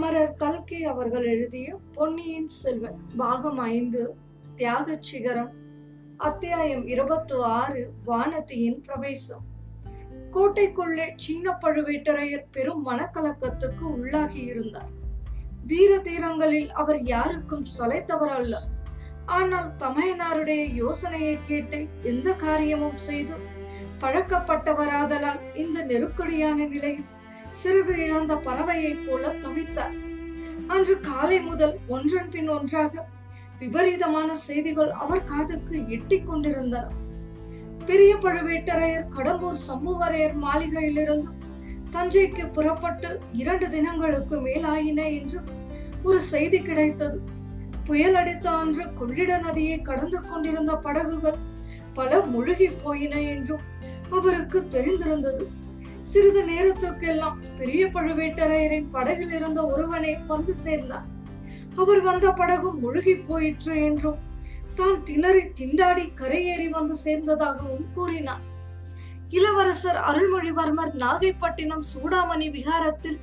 அமரர் கல்கி அவர்கள் எழுதிய பொன்னியின் செல்வன் பாகம் ஐந்து தியாகச் சிகரம் அத்தியாயம் இருபத்தி ஆறு வானதியின் பிரவேசம். கோட்டைக்குள்ளே சின்ன பழுவேட்டரையர் பெரும் மனக்கலக்கத்துக்கு உள்ளாகி இருந்தார் வீர தீரங்களில் அவர் யாருக்கும் சொலைத்தவர் அல்ல ஆனால் தமையனாருடைய யோசனையை கேட்டு எந்த காரியமும் செய்து பழக்கப்பட்டவராதலால் இந்த நெருக்கடியான நிலையில் சிறகு இழந்த பறவையைப் போல தவித்தார். அன்று காலை முதல் ஒன்றன் பின் ஒன்றாக விபரீதமான செய்திகள் அவர் காதுக்கு எட்டிக் கொண்டிருந்தன. பெரிய பழுவேட்டரையர் கடம்பூர் சம்புவரையர் மாளிகையிலிருந்து தஞ்சைக்கு புறப்பட்டு இரண்டு தினங்களுக்கு மேலாயின என்று ஒரு செய்தி கிடைத்தது. புயல் அடித்த அன்று கொள்ளிட நதியை கடந்து கொண்டிருந்த படகுகள் பல முழுகி போயின என்றும் அவருக்கு தெரிந்திருந்தது. சிறிது நேரத்துக்கெல்லாம் பெரிய பழுவேட்டரையரின் படகில் இருந்த ஒருவனை வந்து சேர்ந்தார். அவர் வந்த படகு முழுகி போயிற்று என்றும் தான் திணறி திண்டாடி கரையேறி வந்து சேர்ந்ததாகவும் கூறினார். இளவரசர் அருள்மொழிவர்மர் நாகைப்பட்டினம் சூடாமணி விகாரத்தில்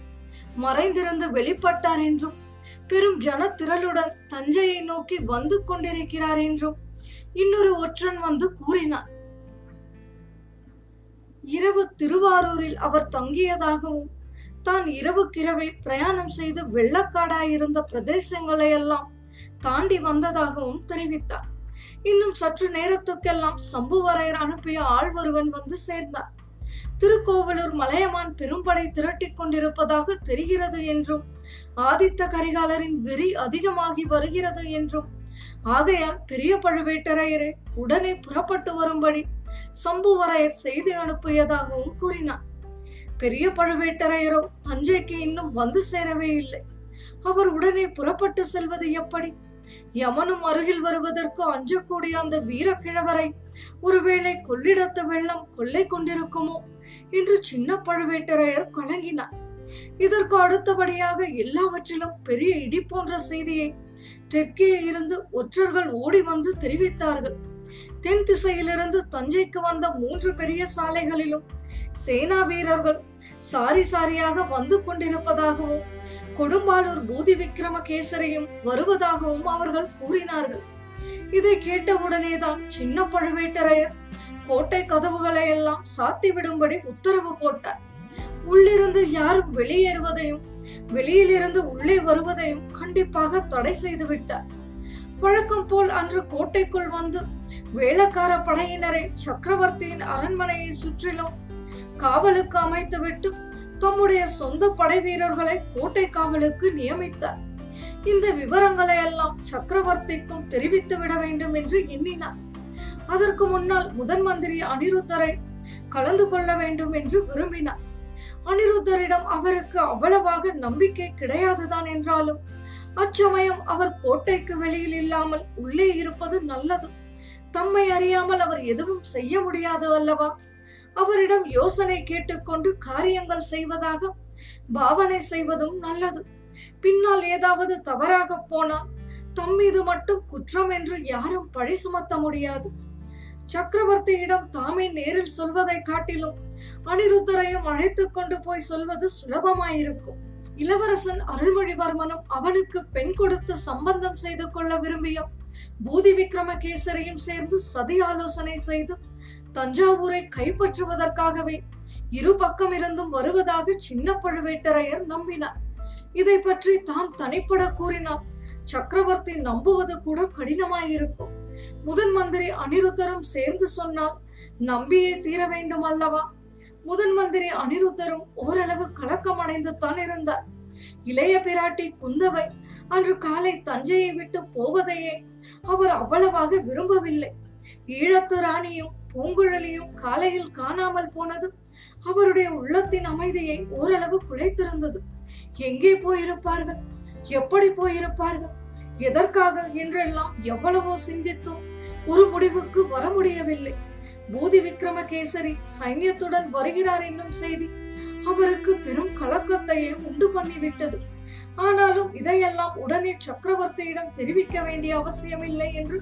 மறைந்திருந்து வெளிப்பட்டார் என்றும் பெரும் ஜனத்திரளுடன் தஞ்சையை நோக்கி வந்து கொண்டிருக்கிறார் என்றும் இன்னொரு ஒற்றன் வந்து கூறினார். இரவு திருவாரூரில் அவர் தங்கியதாகவும் தான் இரவுக்கிரவே பிரயாணம் செய்து வெள்ளக்காடாயிருந்த பிரதேசங்களை எல்லாம் தாண்டி வந்ததாகவும் தெரிவித்தார். இன்னும் சற்று நேரத்துக்கெல்லாம் சம்புவரையர் அனுப்பிய ஆள் ஒருவன் வந்து சேர்ந்தார். திருக்கோவலூர் மலையமான் பெரும்படை திரட்டிக் கொண்டிருப்பதாக தெரிகிறது என்றும் ஆதித்த கரிகாலரின் வெறி அதிகமாகி வருகிறது என்றும் ஆகையால் பெரிய பழுவேட்டரையரே உடனே புறப்பட்டு வரும்படி சம்புவரையர் செய்தி அனுப்பியதாகவும் கூறினார். பெரிய பழுவேட்டரையரோ தஞ்சைக்கு இன்னும் வந்து சேரவே இல்லை. அவர் உடனே புறப்பட்டு செல்வது எப்படி? யமனும் அருகில் வருவதற்கு அஞ்சக்கூடிய அந்த வீரக்கிழவரை ஒருவேளை கொள்ளிடத்து வெள்ளம் கொள்ளை கொண்டிருக்குமோ என்று சின்ன பழுவேட்டரையர் கலங்கினார். இதற்கு அடுத்தபடியாக எல்லாவற்றிலும் பெரிய இடி போன்ற செய்தியை தெற்கே இருந்து ஒற்றர்கள் ஓடி வந்து தெரிவித்தார்கள். தென் திசையிலிருந்து தஞ்சைக்கு வந்த மூன்று பெரிய சாலைகளிலும் சேனா வீரர்கள் சாரி சாரியாக வந்து கொண்டிருப்பதாகவும் கொடும்பாலூர் பூதி விக்ரமகேசரியும் வருவதாகவும் அவர்கள் கூறினார்கள். இதை கேட்டவுடனேதான் சின்ன பழுவேட்டரையர் கோட்டை கதவுகளை எல்லாம் சாத்தி விடும்படி உத்தரவு போட்டார். உள்ளிருந்து யாரும் வெளியேறுவதையும் வெளியிலிருந்து உள்ளே வருவதையும் கண்டிப்பாக தடை செய்து விட்டார். வழக்கம் போல் அன்று கோட்டைக்குள் வந்து வேளக்கார படையினரை சக்கரவர்த்தியின் அரண்மனையை சுற்றிலும் காவலுக்கு அமைத்துவிட்டு தம்முடைய சொந்த படை வீரர்களை கோட்டை காவலுக்கு நியமித்தார் இந்த விவரங்களை எல்லாம் சக்கரவர்த்திக்கும் தெரிவித்து விட வேண்டும் என்று எண்ணினார். அதற்கு முன்னால் முதன் மந்திரி அனிருத்தரை கலந்து கொள்ள வேண்டும் என்று விரும்பினார். அனிருத்தரிடம் அவருக்கு அவ்வளவாக நம்பிக்கை கிடையாதுதான் என்றாலும் அச்சமயம் அவர் கோட்டைக்கு வெளியில் இல்லாமல் உள்ளே இருப்பது நல்லது. தம்மை அறியாமல் அவர் எதுவும் செய்ய முடியாது அல்லவா? அவரிடம் யோசனை கேட்டுக்கொண்டு காரியங்கள் செய்வதாக பாவனை செய்வதும் நல்லது. பின்னால் ஏதாவது தவறாக போனால் தம் மீது மட்டும் குற்றம் என்று யாரும் பழி சுமத்த முடியாது. சக்கரவர்த்தியிடம் தாமே நேரில் சொல்வதை காட்டிலும் அனிருத்தரையும் அழைத்து கொண்டு போய் சொல்வது சுலபமாயிருக்கும். இளவரசன் அருள்மொழிவர்மனும் அவனுக்கு பெண் கொடுத்து சம்பந்தம் செய்து கொள்ள விரும்பிய பூதி விக்ரமகேசரியும் சேர்ந்து சதி ஆலோசனை செய்து தஞ்சாவூரை கைப்பற்றுவதற்காகவே இரு பக்கம் இருந்தும் வருவதாக சின்ன பழுவேட்டரையர் நம்பினார். இதை பற்றி தாம் தனிப்பட கூறினார் சக்கரவர்த்தி நம்புவது கூட கடினமாயிருக்கும். முதன் மந்திரி அனிருத்தரும் சேர்ந்து சொன்னால் நம்பியே தீர வேண்டும் அல்லவா முதன் மந்திரி அனிருத்தரும் ஓரளவு கலக்கம் தான் இருந்தார். இளைய பிராட்டி குந்தவை அன்று காலை தஞ்சையை விட்டு போவதையே அவர் அவ்வளவாக விரும்பவில்லை. ஈழத்து ராணியும் பூங்குழலியும் காலையில் காணாமல் போனது அவருடைய உள்ளத்தின் அமைதியை ஓரளவு குலைத்திருந்தது. எங்கே போயிருப்பார்கள்? எப்படி போயிருப்பார்கள்? எதற்காக? என்றெல்லாம் எவ்வளவோ சிந்தித்தும் ஒரு முடிவுக்கு வர முடியவில்லை. பூதி விக்ரமகேசரி சைன்யத்துடன் வருகிறார் என்னும் செய்தி அவருக்கு பெரும் கலக்கத்தையே உண்டு பண்ணிவிட்டது. ஆனாலும் இதையெல்லாம் உடனே சக்கரவர்த்தியிடம் தெரிவிக்க வேண்டிய அவசியமில்லை என்று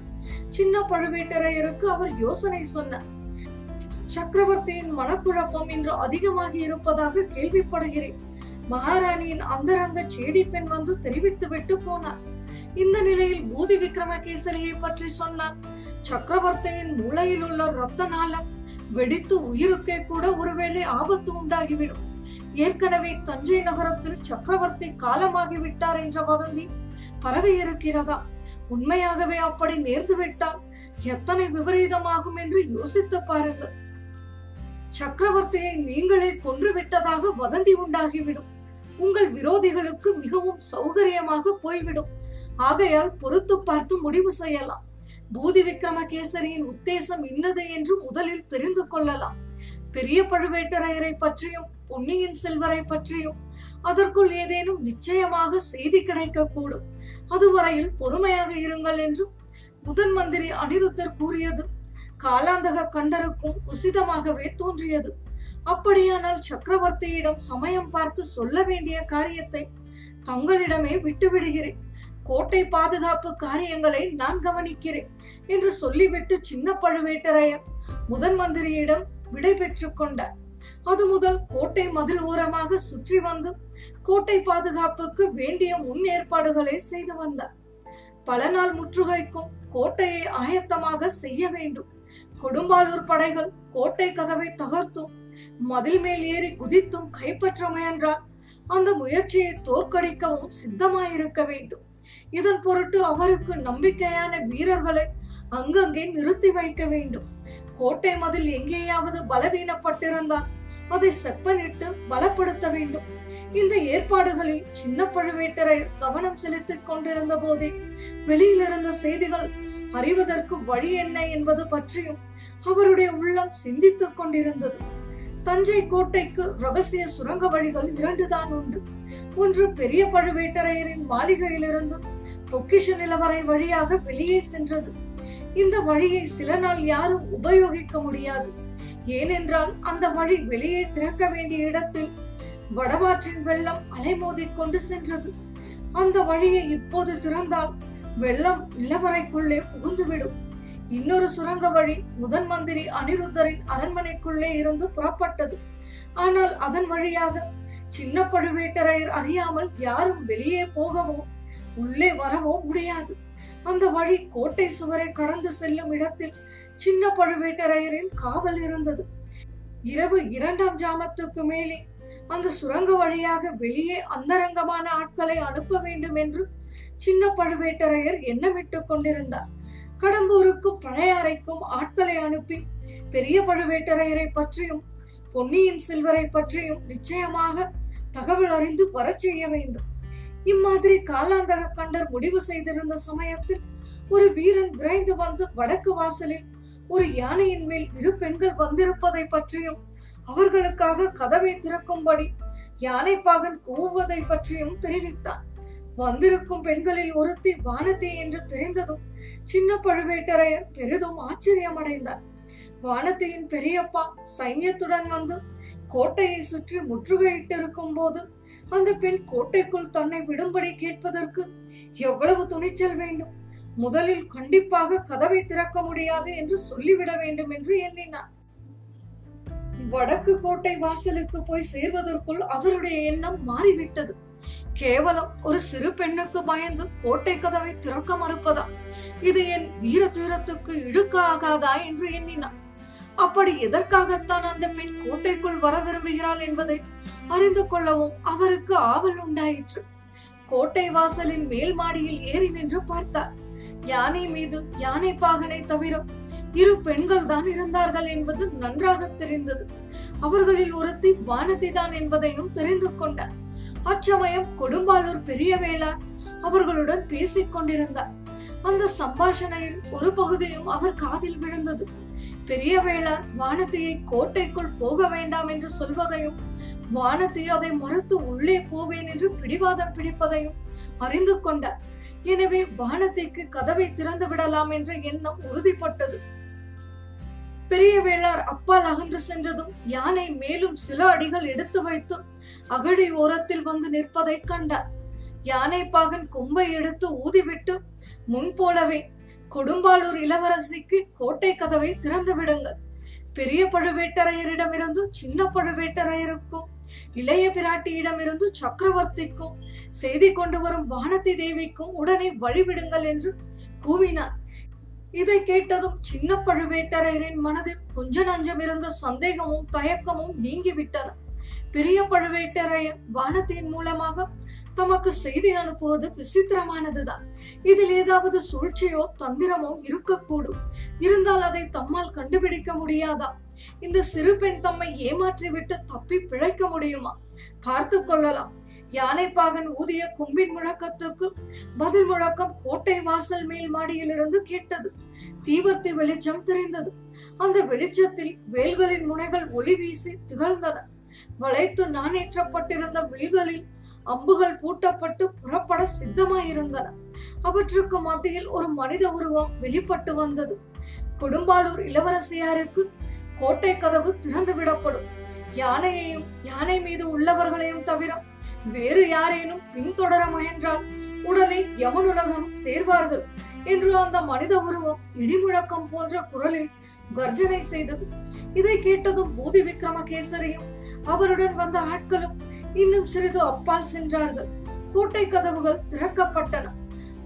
சின்ன பழுவேட்டரையருக்கு அவர் யோசனை சொன்னார். சக்கரவர்த்தியின் மனக்குழப்பம் இன்று அதிகமாகி இருப்பதாக கேள்விப்படுகிறேன். மகாராணியின் அந்தரங்க சேடி பெண் வந்து தெரிவித்து விட்டு போனார். இந்த நிலையில் பூதி விக்ரமகேசரியை பற்றி சொன்னார். சக்கரவர்த்தியின் மூளையில் உள்ள ரத்த நாளம் வெடித்து உயிருக்கே கூட ஒருவேளை ஆபத்து உண்டாகிவிடும். ஏற்கனவே தஞ்சை நகரத்தில் சக்கரவர்த்தி காலமாகி விட்டார் என்ற வதந்தி பரவி இருக்கிறதா? உண்மையாகவே அப்படி நேர்ந்து விட்டால் எத்தனை விபரீதமாகும் என்று யோசித்து பாருங்கள். சக்கரவர்த்தியை நீங்களே கொன்று விட்டதாக வதந்தி உண்டாகிவிடும். உங்கள் விரோதிகளுக்கு மிகவும் சௌகரியமாக போய்விடும். ஆகையால் பொறுத்து பார்த்து முடிவு செய்யலாம். பூதி விக்ரமகேசரியின் உத்தேசம் இன்னது என்று முதலில் தெரிந்து கொள்ளலாம். பெரிய பழுவேட்டரையரை பற்றியும் பொன்னியின் செல்வரை பற்றியும் அதற்குள் ஏதேனும் நிச்சயமாக செய்தி கிடைக்கக்கூடும். அதுவரையில் பொறுமையாக இருங்கள் என்றும் முதன் மந்திரி அனிருத்தர் கூறியது காலாந்தக கண்டருக்கும் உசிதமாகவே தோன்றியது. அப்படியானால் சக்கரவர்த்தியிடம் சமயம் பார்த்து சொல்ல வேண்டிய காரியத்தை தங்களிடமே விட்டுவிடுகிறேன். கோட்டை பாதுகாப்பு காரியங்களை நான் கவனிக்கிறேன் என்று சொல்லிவிட்டு சின்ன பழுவேட்டரையர் முதன் மந்திரியிடம் விடை பெற்று கொண்டார். அது முதல் கோட்டை மதில் ஓரமாக சுற்றி வந்து கோட்டை பாதுகாப்புக்கு வேண்டிய முன் ஏற்பாடுகளை செய்து வந்தார். பல நாள் முற்றுகைக்கும் கோட்டையை ஆயத்தமாக செய்ய வேண்டும். கொடும்பாலூர் படைகள் கோட்டை கதவை தகர்த்தும் மதில் மேல் ஏறி குதித்தும் கைப்பற்ற முயன்றால் அந்த முயற்சியை தோற்கடிக்கவும் சித்தமாயிருக்க வேண்டும். இதன் பொருட்டு அவருக்கு நம்பிக்கையான வீரர்களை அங்கங்கே நிறுத்தி வைக்க வேண்டும். கோட்டை மதில் எங்கேயாவது பலவீனப்பட்டிருந்தால் அதை செப்பனிட்டு பலப்படுத்த வேண்டும். இந்த ஏற்பாடுகளில் சின்ன பழுவேட்டரை கவனம் செலுத்திக் கொண்டிருந்த போதே வெளியிலிருந்த செய்திகள் அறிவதற்கு வழி என்ன என்பது பற்றியும் அவருடைய உள்ளம் சிந்தித்துக் கொண்டிருந்தது. தஞ்சை கோட்டைக்கு ரகசிய சுரங்க வழிகள் இரண்டுதான் உண்டு. ஒன்று பெரிய பழுவேட்டரையரின் மாளிகையிலிருந்து பொக்கிஷ நிலவரை வழியாக வெளியே சென்றது. இந்த வழியை சில நாள் யாரும் உபயோகிக்க முடியாது. ஏனென்றால் அந்த வழி வெளியே திறக்க வேண்டிய இடத்தில் வடவாற்றின் வெள்ளம் அலைமோதிக் கொண்டு சென்றது. அந்த வழியை இப்போது திறந்தால் வெள்ளம் நிலவரைக்குள்ளே புகுந்துவிடும் இன்னொரு சுரங்க வழி முதன் மந்திரி அனிருத்தரின் அரண்மனைக்குள்ளே இருந்து புறப்பட்டது. ஆனால் அதன் வழியாக சின்ன பழுவேட்டரையர் அறியாமல் யாரும் வெளியே போகவோ உள்ளே வரவோ முடியாது. அந்த வழி கோட்டை சுவரை கடந்து செல்லும் இடத்தில் சின்ன பழுவேட்டரையரின் காவல் இருந்தது. இரவு இரண்டாம் ஜாமத்துக்கு மேலே அந்த சுரங்க வழியாக வெளியே அந்தரங்கமான ஆட்களை அனுப்ப வேண்டும் என்று சின்ன பழுவேட்டரையர் எண்ணமிட்டுக் கொண்டிருந்தார். கடம்பூருக்கும் பழையாறைக்கும் ஆட்களை அனுப்பி பெரிய பழுவேட்டரையரை பற்றியும் பொன்னியின் செல்வரை பற்றியும் நிச்சயமாக தகவல் அறிந்து வரச் செய்ய வேண்டும். இம்மாதிரி காலாந்தக கண்டர் முடிவு செய்திருந்த சமயத்தில் ஒரு வீரன் விரைந்து வந்து வடக்கு வாசலில் ஒரு யானையின் மேல் இரு பெண்கள் வந்திருப்பதை பற்றியும் அவர்களுக்காக கதவை திறக்கும்படி யானை பாகன் கூவுவதை பற்றியும் தெரிவித்தார் வந்திருக்கும் பெண்களில் ஒருத்தி வானதி என்று தெரிந்ததும் சின்ன பழுவேட்டரையர் பெரிதும் ஆச்சரியமடைந்தார். வானதியின் பெரியப்பா சைன்யத்துடன் வந்து கோட்டையை சுற்றி முற்றுகையிட்டிருக்கும் போது அந்த பெண் கோட்டைக்குள் தன்னை விடும்படி கேட்பதற்கு எவ்வளவு துணிச்சல் வேண்டும். முதலில் கண்டிப்பாக கதவை திறக்க முடியாது என்று சொல்லிவிட வேண்டும் என்று எண்ணினார் வடக்கு கோட்டை வாசலுக்கு போய் சேர்வதற்குள் அவருடைய எண்ணம் மாறிவிட்டது. கேவலம் ஒரு சிறு பெண்ணுக்கு பயந்து கோட்டை கதவை திறக்க மறுப்பதா? இது என் வீர தீரத்துக்கு இழுக்க ஆகாதா என்று எண்ணினார் அப்படி எதற்காகத்தான் அந்த பெண் கோட்டைக்குள் வர விரும்புகிறாள் என்பதை அறிந்து கொள்ளவும் அவருக்கு ஆவல் உண்டாயிற்று. கோட்டை வாசலின் மேல் மாடியில் ஏறி நின்று பார்த்தார். யானை மீது யானை பாகனை தவிர இரு பெண்கள் தான் இருந்தார்கள் என்பது நன்றாக தெரிந்தது. அவர்களில் ஒருத்தி வானதி தான் என்பதையும் தெரிந்து கொண்டார். அச்சமயம் கொடும்பாலூர் பெரிய வேளார் அவர்களுடன் பேசிக் கொண்டிருந்தார். அந்த சம்பாஷணையில் ஒரு பகுதியும் அவர் காதில் விழுந்தது. பெரிய வேளார் வானதியை கோட்டைக்குள் போக வேண்டாம் என்று சொல்வதையும் வானதி அதை மறுத்து உள்ளே போவேன் என்று பிடிவாதம் பிடிப்பதையும் அறிந்து கொண்டார் எனவே வானதிக்கு கதவை திறந்து விடலாம் என்ற எண்ணம் உறுதிப்பட்டது. பெரிய வேளார் அப்பால் அகன்று சென்றதும் யானை மேலும் சில அடிகள் எடுத்து வைத்து அகழி ஓரத்தில் வந்து நிற்பதை கண்டார். யானை பாகன் கொம்பை எடுத்து ஊதிவிட்டு முன் போலவே கொடும்பாளூர் இளவரசிக்கு கோட்டை கதவை திறந்து விடுங்கள். பெரிய பழுவேட்டரையரிடமிருந்து சின்ன பழுவேட்டரையருக்கும் இளைய பிராட்டியிடமிருந்து சக்கரவர்த்திக்கும் செய்தி கொண்டு வரும் வானதி தேவிக்கும் உடனே வழிவிடுங்கள் என்று கூவினார் இதை கேட்டதும் சின்ன பழுவேட்டரையரின் மனதில் கொஞ்ச நஞ்சம் இருந்த சந்தேகமும் தயக்கமும் நீங்கிவிட்டன. பெரிய பழுவேட்டரையர் வானத்தின் மூலமாக தமக்கு செய்தி அனுப்புவது விசித்திரமானதுதான். இதில் ஏதாவது சூழ்ச்சியோ தந்திரமோ இருக்கக்கூடும். இருந்தால் அதை தம்மால் கண்டுபிடிக்க முடியாதா? இந்த சிறு பெண் தம்மை ஏமாற்றிவிட்டு தப்பி பிழைக்க முடியுமா? பார்த்து கொள்ளலாம். யானைப்பாகன் ஊதிய கொம்பின் முழக்கத்துக்கு பதில் முழக்கம் கோட்டை வாசல் மேல் மாடியிலிருந்து கேட்டது. தீவர்த்தி வெளிச்சம் தெரிந்தது. அந்த வெளிச்சத்தில் வேல்களின் முனைகள் ஒளி வீசி திகழ்ந்தன. வளைத்து நாணேற்றப்பட்டிருந்த வில்களில் அம்புகள் பூட்டப்பட்டு புறப்பட சித்தமாயிருந்தன. அவற்றுக்கு மத்தியில் ஒரு மனித உருவம் வெளிப்பட்டு வந்தது. கொடும்பாலூர் இளவரசியாருக்கு கோட்டை கதவு திறந்து விடப்படும் யானையையும் யானை மீது உள்ளவர்களையும் தவிர வேறு யாரேனும் பின்தொடர முயன்றால் உடனே யமனுலகம் சேர்வார்கள் என்று அந்த மனித உருவம் இடிமுழக்கம் போன்ற குரலில் கர்ஜனை செய்தது. இதை கேட்டதும் பூதி விக்ரமகேசரியும் அவருடன் வந்த ஆட்களும் இன்னும் சிறிது அப்பால் சென்றார்கள். கோட்டை கதவுகள் திறக்கப்பட்டன.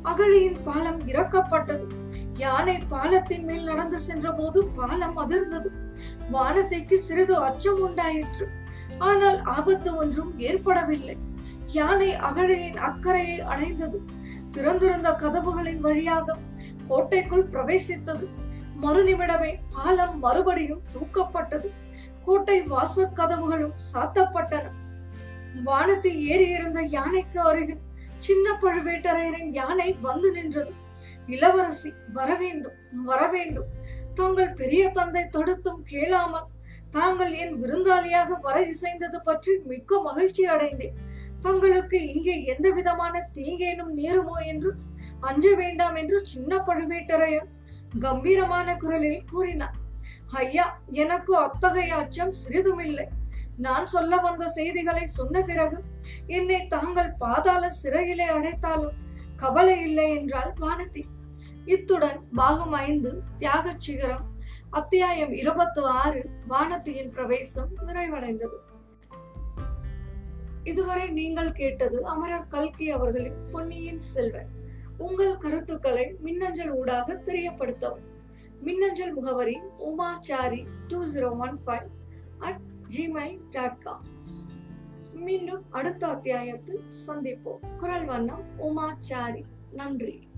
அகழியின் பாலம் இறக்கப்பட்டது. யானை பாலத்தின் மேல் நடந்து சென்ற போது பாலம் அதிர்ந்தது. வானத்தைக்கு சிறிது அச்சம் உண்டாயிற்று. ஆனால் ஆபத்து ஒன்றும் ஏற்படவில்லை. யானை அகழியின் அக்கறையை அடைந்தது. திறந்திருந்த கதவுகளின் வழியாக கோட்டைக்குள் பிரவேசித்தது. மறுநிமிடமே பாலம் மறுபடியும் தூக்கப்பட்டது. கோட்டை வாசற் கதவுகளும் சாத்தப்பட்டன. வானத்தில் இருந்த யானைக்கு அருகில் சின்ன பழுவேட்டரையரின் யானை வந்து நின்றது. இளவரசி வரவேண்டும் வரவேண்டும் தங்கள் பெரிய தந்தை தடுத்தும் கேளாமல் தாங்கள் என் விருந்தாளியாக வர இசைந்தது பற்றி மிக்க மகிழ்ச்சி அடைந்தேன். தங்களுக்கு இங்கே எந்த விதமான தீங்கேனும் நேருமோ என்று அஞ்ச வேண்டாம் என்று சின்ன பழுவேட்டரையர் கம்பீரமான குரலில் கூறினார். ஐயா எனக்கு அத்தகைய அச்சம் சிறிதுமில்லை. நான் சொல்ல வந்த செய்திகளை சொன்ன பிறகு என்னை தாங்கள் பாதாள சிறையிலே அடைத்தாலும் கவலை இல்லை என்றால் வானதி. இத்துடன் பாகம் ஐந்து தியாகச் சிகரம் அத்தியாயம் இருபத்தி ஆறு வானத்தியின் பிரவேசம் நிறைவடைந்தது. இதுவரை நீங்கள் கேட்டது அமரர் கல்கி அவர்களின் பொன்னியின் செல்வன். உங்கள் கருத்துக்களை மின்னஞ்சல் ஊடாக தெரியப்படுத்தவும். மின்னஞ்சல் முகவரி Umachari two zero one five at Gmail dot com மீண்டும் அடுத்த அத்தியாயத்தில் சந்திப்போம். குரல் வண்ணம் உமாச்சாரி. நன்றி.